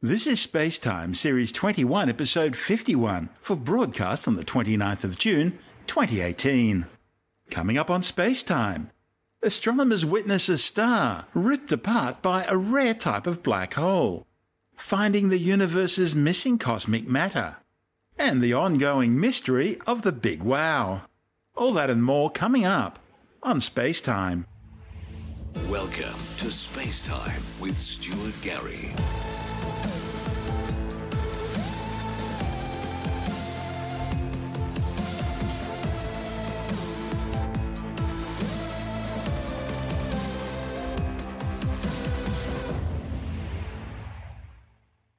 This is Spacetime Series 21, Episode 51, for broadcast on the 29th of June, 2018. Coming up on Spacetime, astronomers witness a star ripped apart by a rare type of black hole, finding the universe's missing cosmic matter, and the ongoing mystery of the Big Wow. All that and more coming up on Spacetime. Welcome to Space Time with Stuart Gary.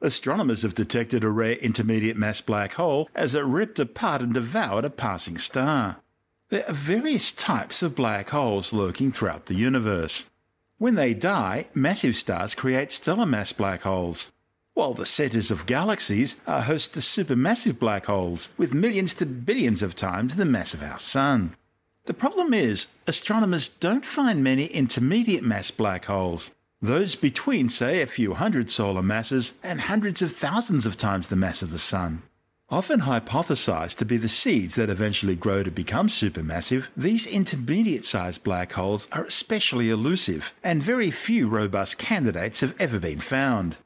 Astronomers have detected a rare intermediate mass black hole as it ripped apart and devoured a passing star. There are various types of black holes lurking throughout the universe. When they die, massive stars create stellar mass black holes, while the centers of galaxies are host to supermassive black holes with millions to billions of times the mass of our Sun. The problem is, astronomers don't find many intermediate mass black holes, those between, say, a few hundred solar masses and hundreds of thousands of times the mass of the Sun. Often hypothesized to be the seeds that eventually grow to become supermassive, these intermediate sized black holes are especially elusive, and very few robust candidates have ever been found.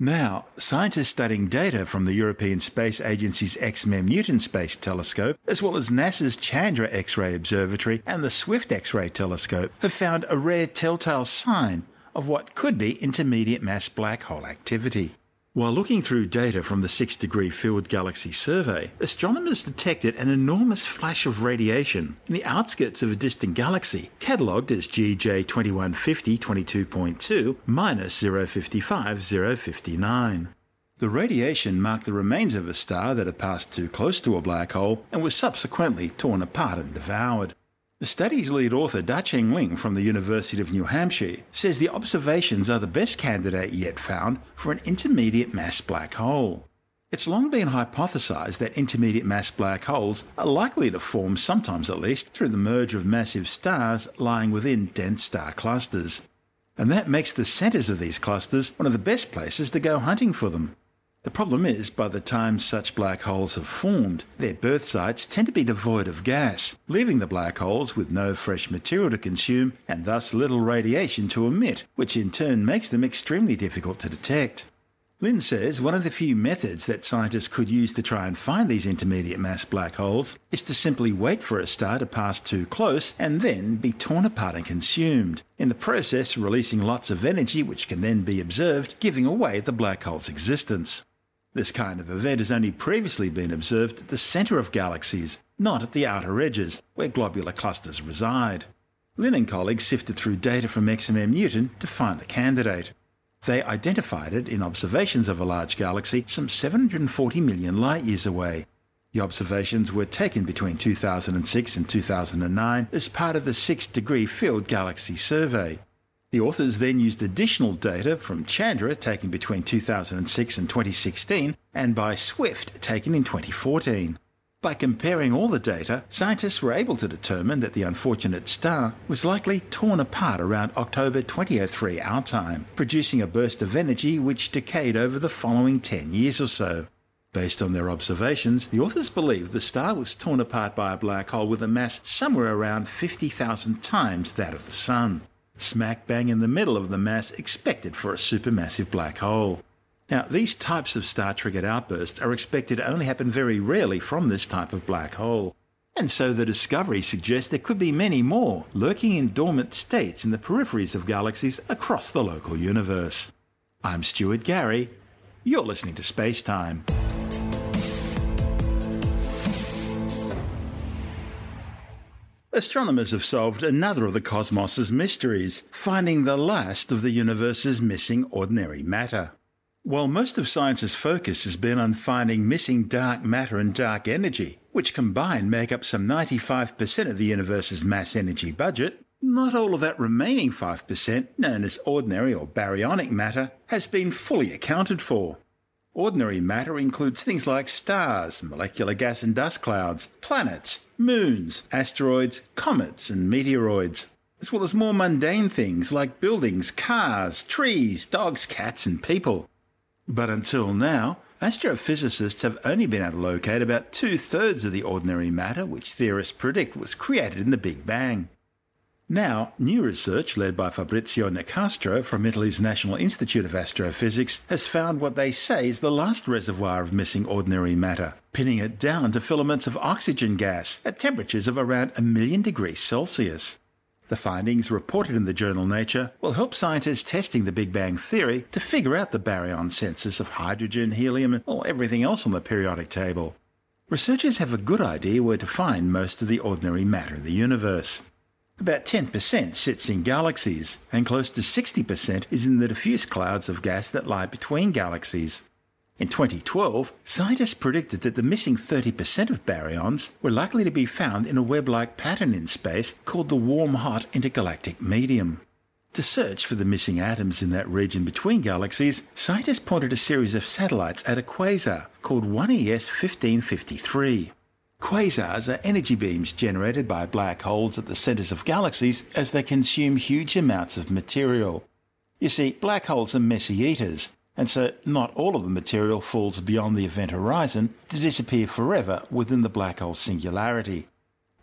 Now, scientists studying data from the European Space Agency's XMM Newton Space Telescope, as well as NASA's Chandra X ray Observatory and the Swift X ray Telescope, have found a rare telltale sign of what could be intermediate mass black hole activity. While looking through data from the 6 degree Field Galaxy Survey, astronomers detected an enormous flash of radiation in the outskirts of a distant galaxy, catalogued as GJ 2150 22.2 minus 055 059. The radiation marked the remains of a star that had passed too close to a black hole and was subsequently torn apart and devoured. The study's lead author, Da-Cheng Lin from the University of New Hampshire, says the observations are the best candidate yet found for an intermediate mass black hole. It's long been hypothesized that intermediate mass black holes are likely to form, sometimes at least, through the merge of massive stars lying within dense star clusters. And that makes the centers of these clusters one of the best places to go hunting for them. The problem is, by the time such black holes have formed, their birth sites tend to be devoid of gas, leaving the black holes with no fresh material to consume and thus little radiation to emit, which in turn makes them extremely difficult to detect. Lin says one of the few methods that scientists could use to try and find these intermediate mass black holes is to simply wait for a star to pass too close and then be torn apart and consumed, in the process releasing lots of energy which can then be observed, giving away the black hole's existence. This kind of event has only previously been observed at the centre of galaxies, not at the outer edges, where globular clusters reside. Lin and colleagues sifted through data from XMM Newton to find the candidate. They identified it in observations of a large galaxy some 740 million light years away. The observations were taken between 2006 and 2009 as part of the 6 degree Field Galaxy Survey. The authors then used additional data from Chandra taken between 2006 and 2016 and by Swift taken in 2014. By comparing all the data, scientists were able to determine that the unfortunate star was likely torn apart around October 2003 our time, producing a burst of energy which decayed over the following 10 years or so. Based on their observations, the authors believe the star was torn apart by a black hole with a mass somewhere around 50,000 times that of the Sun smack bang in the middle of the mass expected for a supermassive black hole. Now, these types of star triggered outbursts are expected to only happen very rarely from this type of black hole. And so the discovery suggests there could be many more lurking in dormant states in the peripheries of galaxies across the local universe. I'm Stuart Gary. You're listening to Space Time. Astronomers have solved another of the cosmos's mysteries, finding the last of the universe's missing ordinary matter. While most of science's focus has been on finding missing dark matter and dark energy, which combined make up some 95% of the universe's mass energy budget, not all of that remaining 5%, known as ordinary or baryonic matter, has been fully accounted for. Ordinary matter includes things like stars, molecular gas and dust clouds, planets, moons, asteroids, comets, and meteoroids, as well as more mundane things like buildings, cars, trees, dogs, cats, and people. But until now, astrophysicists have only been able to locate about two thirds of the ordinary matter which theorists predict was created in the Big Bang. Now, new research led by Fabrizio Nicastro from Italy's National Institute of Astrophysics has found what they say is the last reservoir of missing ordinary matter, pinning it down to filaments of oxygen gas at temperatures of around a million degrees Celsius. The findings reported in the journal Nature will help scientists testing the Big Bang theory to figure out the baryon census of hydrogen, helium, and well, everything else on the periodic table. Researchers have a good idea where to find most of the ordinary matter in the universe. About 10% sits in galaxies, and close to 60% is in the diffuse clouds of gas that lie between galaxies. In 2012, scientists predicted that the missing 30% of baryons were likely to be found in a web like pattern in space called the warm hot intergalactic medium. To search for the missing atoms in that region between galaxies, scientists pointed a series of satellites at a quasar called 1ES 1553. Quasars are energy beams generated by black holes at the centers of galaxies as they consume huge amounts of material. You see, black holes are messy eaters, and so not all of the material falls beyond the event horizon to disappear forever within the black hole singularity.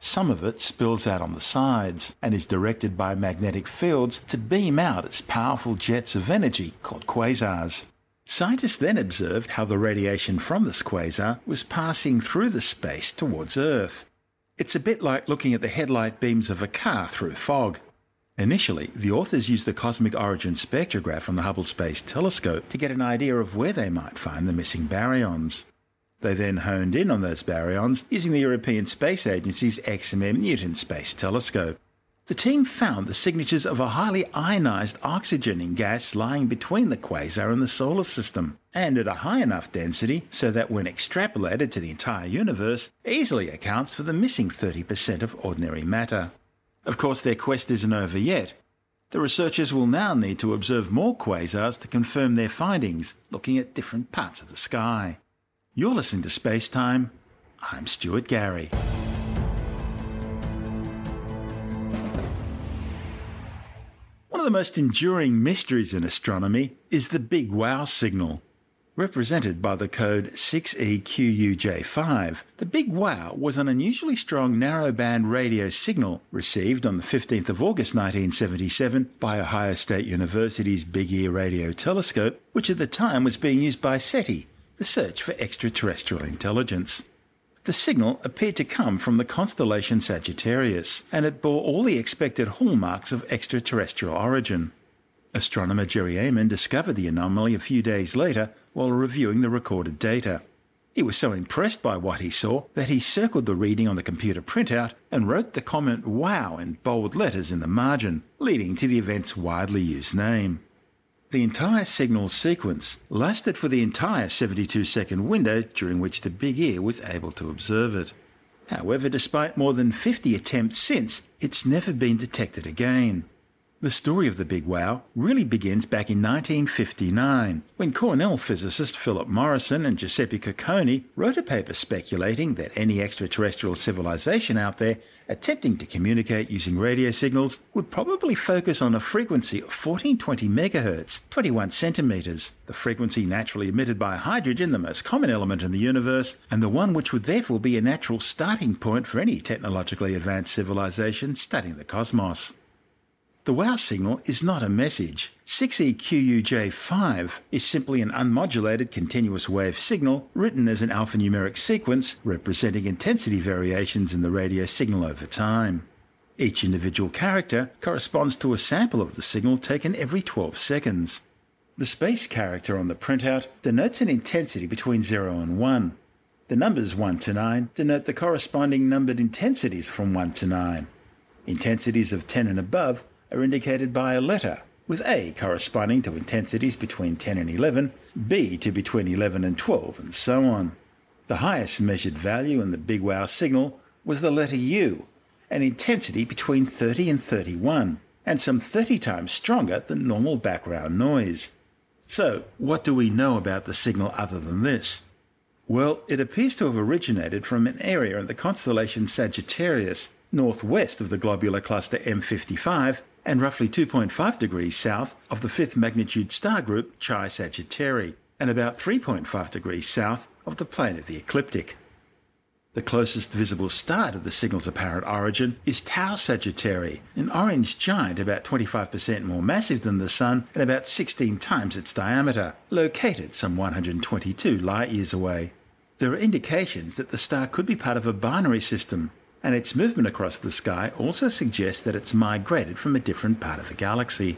Some of it spills out on the sides and is directed by magnetic fields to beam out as powerful jets of energy called quasars. Scientists then observed how the radiation from this quasar was passing through the space towards Earth. It's a bit like looking at the headlight beams of a car through fog. Initially, the authors used the cosmic origin spectrograph from the Hubble Space Telescope to get an idea of where they might find the missing baryons. They then honed in on those baryons using the European Space Agency's XMM Newton Space Telescope. The team found the signatures of a highly ionized oxygen in gas lying between the quasar and the solar system, and at a high enough density so that when extrapolated to the entire universe, easily accounts for the missing 30% of ordinary matter. Of course, their quest isn't over yet. The researchers will now need to observe more quasars to confirm their findings, looking at different parts of the sky. You're listening to Space Time. I'm Stuart Gary. The most enduring mysteries in astronomy is the Big Wow signal. Represented by the code 6EQUJ5, the Big Wow was an unusually strong narrowband radio signal received on the 15th of August 1977 by Ohio State University's Big Ear Radio Telescope, which at the time was being used by SETI, the search for extraterrestrial intelligence. The signal appeared to come from the constellation Sagittarius, and it bore all the expected hallmarks of extraterrestrial origin. Astronomer Jerry Ehman discovered the anomaly a few days later while reviewing the recorded data. He was so impressed by what he saw that he circled the reading on the computer printout and wrote the comment WOW in bold letters in the margin, leading to the event's widely used name. The entire signal sequence lasted for the entire 72 second window during which the Big Ear was able to observe it. However, despite more than 50 attempts since, it's never been detected again. The story of the Big Wow really begins back in 1959 when Cornell physicist Philip Morrison and Giuseppe Cocconi wrote a paper speculating that any extraterrestrial civilization out there attempting to communicate using radio signals would probably focus on a frequency of 1420 MHz, 21 centimeters, the frequency naturally emitted by hydrogen, the most common element in the universe, and the one which would therefore be a natural starting point for any technologically advanced civilization studying the cosmos. The WOW signal is not a message. 6EQUJ5 is simply an unmodulated continuous wave signal written as an alphanumeric sequence representing intensity variations in the radio signal over time. Each individual character corresponds to a sample of the signal taken every 12 seconds. The space character on the printout denotes an intensity between 0 and 1. The numbers 1 to 9 denote the corresponding numbered intensities from 1 to 9. Intensities of 10 and above are indicated by a letter, with A corresponding to intensities between 10 and 11, B to between 11 and 12, and so on. The highest measured value in the Big Wow signal was the letter U, an intensity between 30 and 31, and some 30 times stronger than normal background noise. So, what do we know about the signal other than this? Well, it appears to have originated from an area in the constellation Sagittarius, northwest of the globular cluster M55 and roughly 2.5 degrees south of the fifth magnitude star group Chi Sagittarii, and about 3.5 degrees south of the plane of the ecliptic. The closest visible star to the signal's apparent origin is Tau Sagittarii, an orange giant about 25% more massive than the Sun and about 16 times its diameter, located some 122 light years away. There are indications that the star could be part of a binary system, and its movement across the sky also suggests that it's migrated from a different part of the galaxy.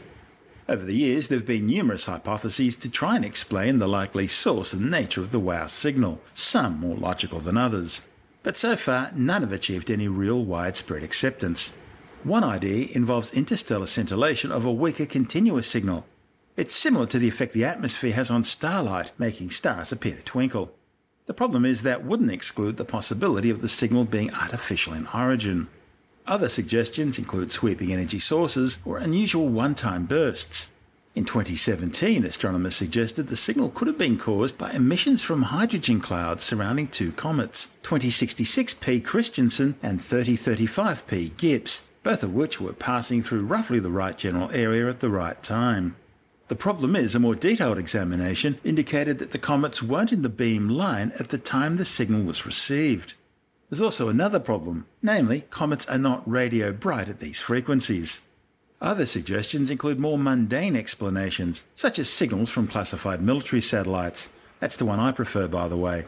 Over the years, there have been numerous hypotheses to try and explain the likely source and nature of the WOW signal, some more logical than others. But so far, none have achieved any real widespread acceptance. One idea involves interstellar scintillation of a weaker continuous signal. It's similar to the effect the atmosphere has on starlight, making stars appear to twinkle. The problem is that wouldn't exclude the possibility of the signal being artificial in origin. Other suggestions include sweeping energy sources or unusual one time bursts. In 2017, astronomers suggested the signal could have been caused by emissions from hydrogen clouds surrounding two comets, 2066P Christensen and 3035P Gibbs, both of which were passing through roughly the right general area at the right time. The problem is, a more detailed examination indicated that the comets weren't in the beam line at the time the signal was received. There's also another problem, namely, comets are not radio bright at these frequencies. Other suggestions include more mundane explanations, such as signals from classified military satellites. That's the one I prefer, by the way.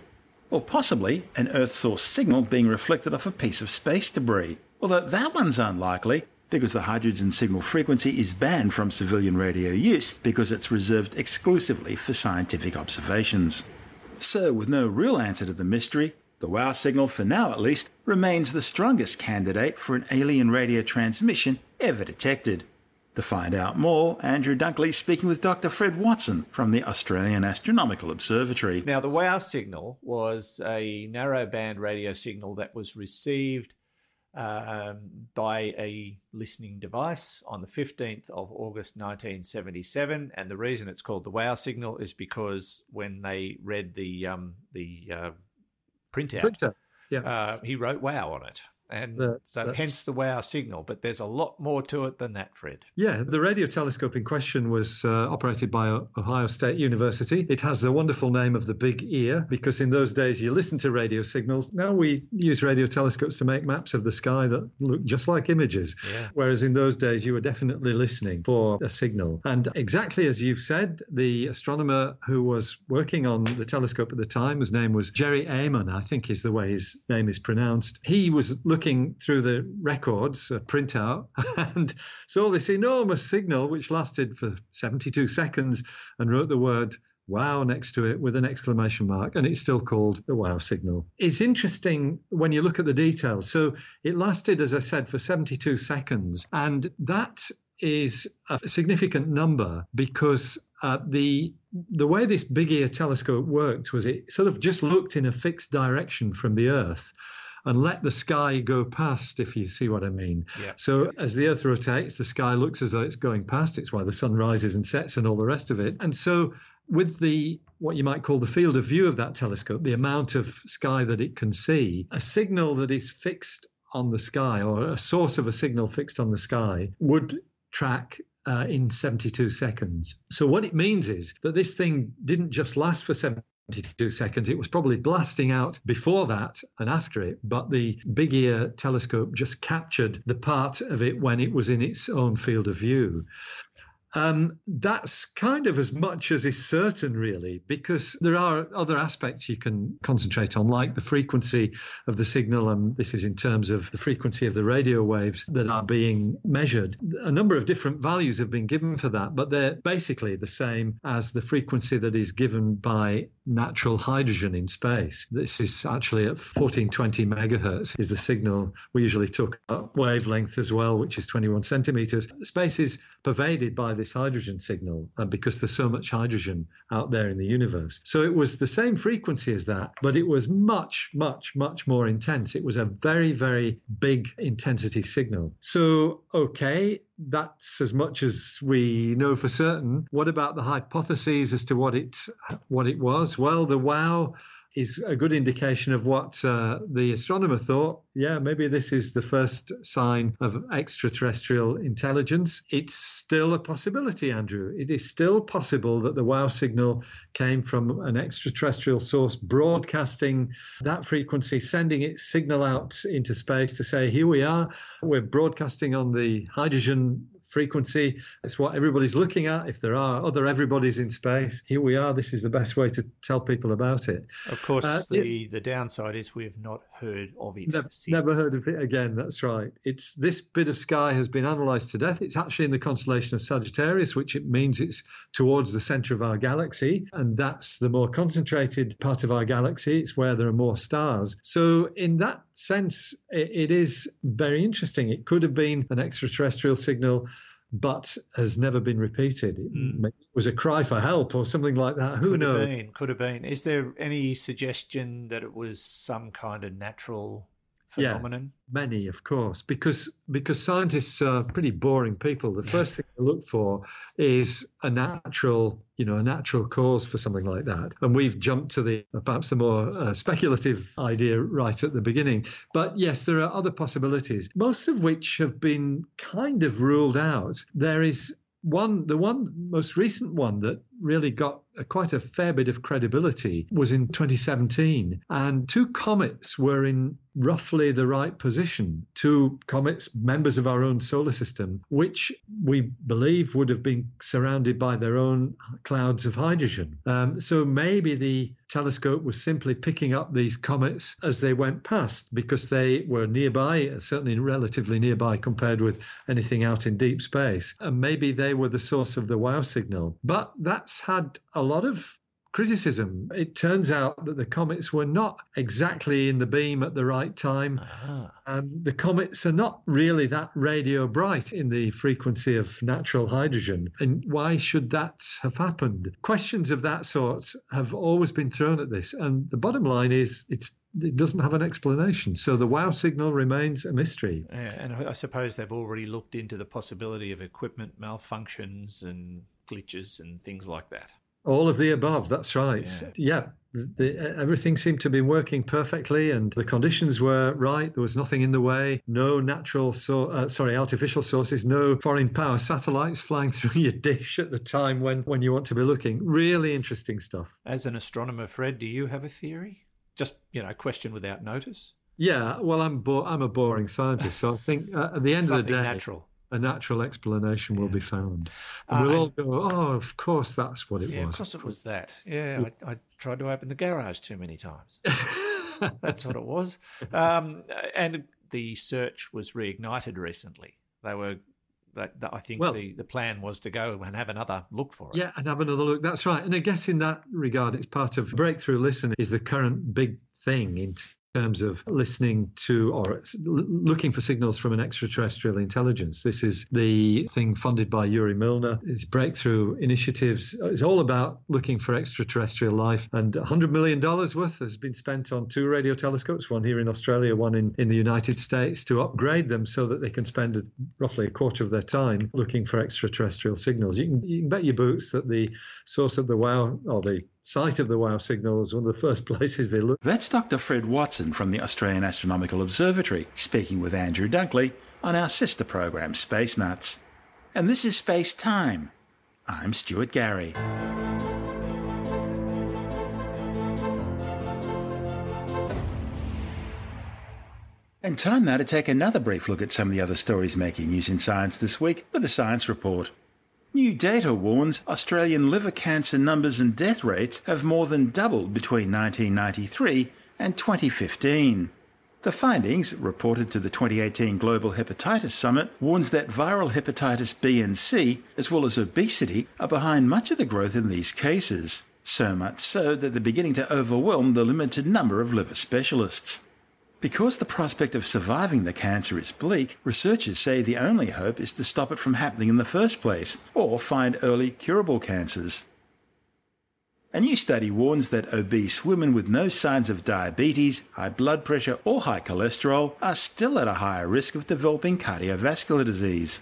Or possibly an Earth source signal being reflected off a piece of space debris, although that one's unlikely because the hydrogen signal frequency is banned from civilian radio use because it's reserved exclusively for scientific observations. So, with no real answer to the mystery, the WOW signal, for now at least, remains the strongest candidate for an alien radio transmission ever detected. To find out more, Andrew Dunkley speaking with Dr. Fred Watson from the Australian Astronomical Observatory. Now, the WOW signal was a narrowband radio signal that was received um, by a listening device on the 15th of August 1977. And the reason it's called the WOW signal is because when they read the, um, the uh, printout. Printer. Yeah. Uh, he wrote wow on it. And the, so hence the wow signal. But there's a lot more to it than that, Fred. Yeah, the radio telescope in question was uh, operated by Ohio State University. It has the wonderful name of the Big Ear because in those days you listened to radio signals. Now we use radio telescopes to make maps of the sky that look just like images. Yeah. Whereas in those days you were definitely listening for a signal. And exactly as you've said, the astronomer who was working on the telescope at the time, his name was Jerry Ehman, I think is the way his name is pronounced. He was looking through the records, a printout, and saw this enormous signal which lasted for 72 seconds and wrote the word wow next to it with an exclamation mark, and it's still called the wow signal. It's interesting when you look at the details. So it lasted, as I said, for 72 seconds, and that is a significant number because uh, the the way this big ear telescope worked was it sort of just looked in a fixed direction from the Earth and let the sky go past, if you see what I mean. Yeah. So as the Earth rotates, the sky looks as though it's going past. It's why the sun rises and sets and all the rest of it. And so with the what you might call the field of view of that telescope, the amount of sky that it can see, a signal that is fixed on the sky or a source of a signal fixed on the sky would track uh, in 72 seconds. So, what it means is that this thing didn't just last for 22 seconds. It was probably blasting out before that and after it, but the big ear telescope just captured the part of it when it was in its own field of view. Um, that's kind of as much as is certain, really, because there are other aspects you can concentrate on, like the frequency of the signal, and this is in terms of the frequency of the radio waves that are being measured. A number of different values have been given for that, but they're basically the same as the frequency that is given by natural hydrogen in space. This is actually at 1420 megahertz is the signal. We usually talk about wavelength as well, which is 21 centimeters. Space is pervaded by this hydrogen signal uh, because there's so much hydrogen out there in the universe. So it was the same frequency as that, but it was much, much, much more intense. It was a very, very big intensity signal. So, okay, that's as much as we know for certain. What about the hypotheses as to what it what it was? Well, the WOW is a good indication of what uh, the astronomer thought. Yeah, maybe this is the first sign of extraterrestrial intelligence. It's still a possibility, Andrew. It is still possible that the WOW signal came from an extraterrestrial source broadcasting that frequency, sending its signal out into space to say, here we are. We're broadcasting on the hydrogen frequency. It's what everybody's looking at. If there are other everybody's in space, here we are. This is the best way to tell people about it. Of course, uh, the, it, the downside is we have not heard of it. Never, never, heard of it again. That's right. It's this bit of sky has been analysed to death. It's actually in the constellation of Sagittarius, which it means it's towards the centre of our galaxy, and that's the more concentrated part of our galaxy. It's where there are more stars. So in that sense, it, it is very interesting. It could have been an extraterrestrial signal but has never been repeated. Mm. It was a cry for help or something like that. Who could knows? Have been, could have been. Is there any suggestion that it was some kind of natural phenomenon? Yeah, many, of course, because because scientists are pretty boring people. The first thing they look for is a natural, you know, a natural cause for something like that. And we've jumped to the perhaps the more uh, speculative idea right at the beginning. But yes, there are other possibilities, most of which have been kind of ruled out. There is one, the one most recent one that really got a, quite a fair bit of credibility was in 2017. And two comets were in roughly the right position. Two comets, members of our own solar system, which we believe would have been surrounded by their own clouds of hydrogen. Um, so maybe the telescope was simply picking up these comets as they went past because they were nearby, certainly relatively nearby compared with anything out in deep space. And maybe they were the source of the wow signal. But that's had a lot of criticism. It turns out that the comets were not exactly in the beam at the right time. Uh-huh. Um, the comets are not really that radio bright in the frequency of natural hydrogen. And why should that have happened? Questions of that sort have always been thrown at this. And the bottom line is it's it doesn't have an explanation. So the wow signal remains a mystery. Yeah, and I suppose they've already looked into the possibility of equipment malfunctions and glitches and things like that. All of the above. That's right. Yeah. yeah the, everything seemed to be working perfectly, and the conditions were right. There was nothing in the way. No natural, so, uh, sorry, artificial sources. No foreign power satellites flying through your dish at the time when when you want to be looking. Really interesting stuff. As an astronomer, Fred, do you have a theory? Just you know, question without notice. Yeah, well, I'm bo- I'm a boring scientist, so I think uh, at the end of the day, natural a natural explanation will be found. And uh, we'll all go, oh, of course, that's what it yeah, was. Of course, it was that. Yeah, I, I, tried to open the garage too many times. that's what it was. Um, and the search was reignited recently. They were. That, that I think well, the, the plan was to go and have another look for it. Yeah, and have another look. That's right. And I guess in that regard, it's part of Breakthrough Listen is the current big thing in terms of listening to or looking for signals from an extraterrestrial intelligence. This is the thing funded by Yuri Milner. It's breakthrough initiatives. Uh, it's all about looking for extraterrestrial life. And $100 million worth has been spent on two radio telescopes, one here in Australia, one in, in the United States, to upgrade them so that they can spend roughly a quarter of their time looking for extraterrestrial signals. You can, you can bet your boots that the source of the WOW or the site of the WOW signal is one of the first places they look. That's Dr. Fred Watson from the Australian Astronomical Observatory speaking with Andrew Dunkley on our sister program Space Nuts. And this is Space Time. I'm Stuart Gary. And time now to take another brief look at some of the other stories making news in science this week with the Science Report. New data warns Australian liver cancer numbers and death rates have more than doubled between 1993 and 2015. The findings, reported to the 2018 Global Hepatitis Summit, warns that viral hepatitis B and C, as well as obesity, are behind much of the growth in these cases. So much so that they're beginning to overwhelm the limited number of liver specialists. Because the prospect of surviving the cancer is bleak, researchers say the only hope is to stop it from happening in the first place, or find early curable cancers. A new study warns that obese women with no signs of diabetes, high blood pressure, or high cholesterol are still at a higher risk of developing cardiovascular disease.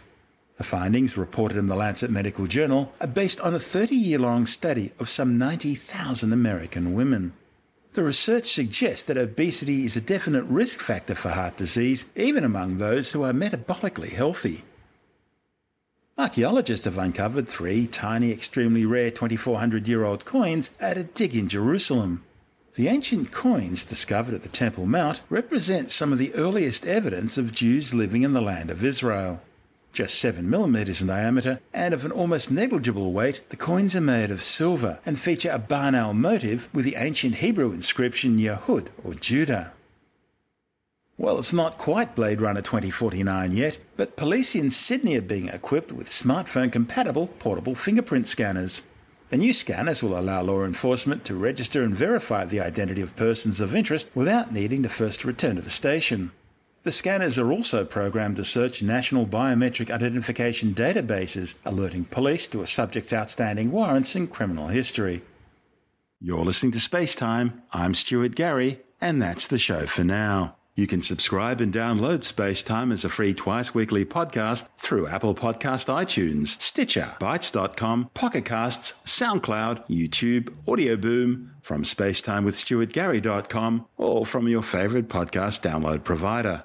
The findings, reported in the Lancet Medical Journal, are based on a 30 year long study of some 90,000 American women. The research suggests that obesity is a definite risk factor for heart disease, even among those who are metabolically healthy. Archaeologists have uncovered three tiny, extremely rare 2400 year old coins at a dig in Jerusalem. The ancient coins discovered at the Temple Mount represent some of the earliest evidence of Jews living in the land of Israel. Just 7 millimeters in diameter and of an almost negligible weight, the coins are made of silver and feature a Barnel motive with the ancient Hebrew inscription Yehud or Judah. Well, it's not quite Blade Runner 2049 yet, but police in Sydney are being equipped with smartphone compatible portable fingerprint scanners. The new scanners will allow law enforcement to register and verify the identity of persons of interest without needing to first return to the station. The scanners are also programmed to search national biometric identification databases, alerting police to a subject's outstanding warrants and criminal history. You're listening to Space Time. I'm Stuart Gary, and that's the show for now. You can subscribe and download Space Time as a free twice weekly podcast through Apple Podcast iTunes, Stitcher, Bitesz.com, Pocket Casts, SoundCloud, YouTube, Audio Boom, from spacetimewithstuartgary.com, or from your favorite podcast download provider.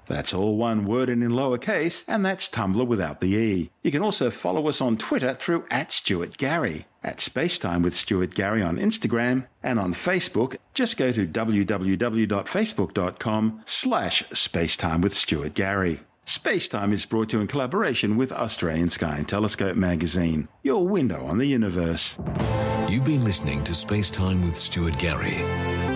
That's all one word and in lowercase, and that's Tumblr without the E. You can also follow us on Twitter through at Stuart Gary at Spacetime with Stuart Gary on Instagram and on Facebook, just go to www.facebook.com slash spacetime with Stuart Gary. Spacetime is brought to you in collaboration with Australian Sky and Telescope magazine, your window on the universe. You've been listening to Spacetime with Stuart Gary.